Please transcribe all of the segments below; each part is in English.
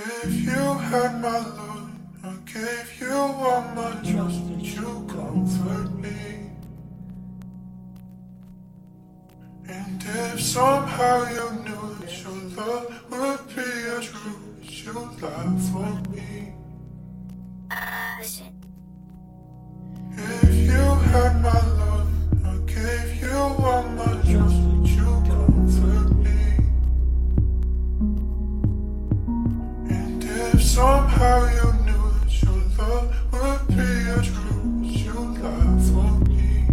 If you had my love, I gave you all my trust, would you comfort me? And if somehow you knew that your love would be a true, as you lie for me? Ah, shit. Somehow you knew that your love would be a would you for me?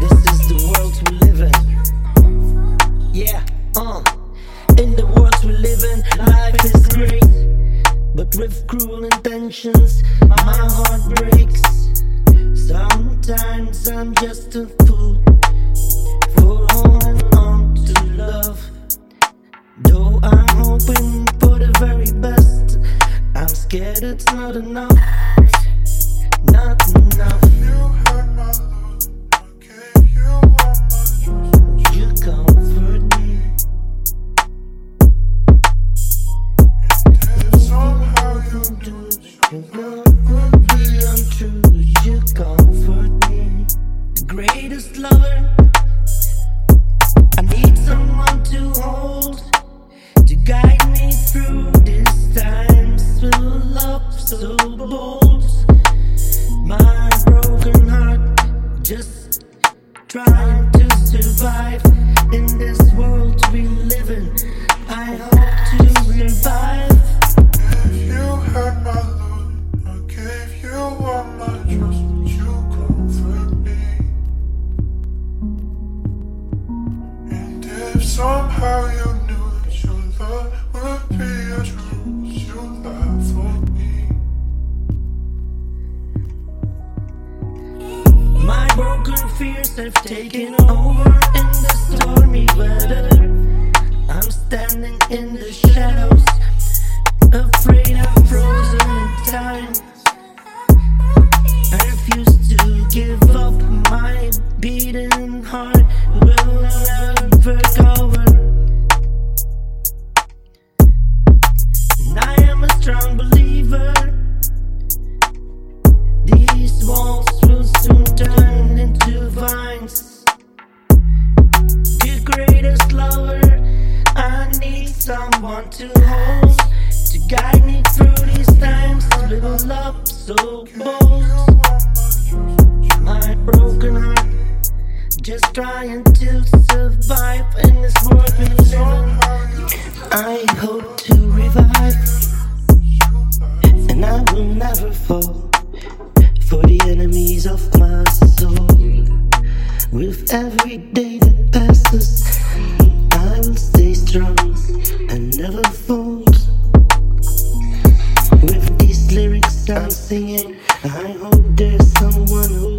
This is the world we live in. Yeah, uh. In the world we live in, with cruel intentions, my heart breaks. Sometimes I'm just a fool for holding on to love. Though I'm hoping for the very best, I'm scared it's not enough. Not enough. Greatest lover. I need someone to hold, to guide me through these times full of so bold. My broken heart just trying to survive in this world we live in. Broken fears have taken over in the stormy weather. I'm standing in the shadows, afraid I'm frozen in time. I refuse to give up. My beating heart will never cover. Greatest lover, I need someone to hold, to guide me through these times. Little love so bold. My broken heart, just trying to survive in this world. I hope to revive, With every day that passes, I will stay strong and never fold. With these lyrics I'm singing, I hope there's someone who.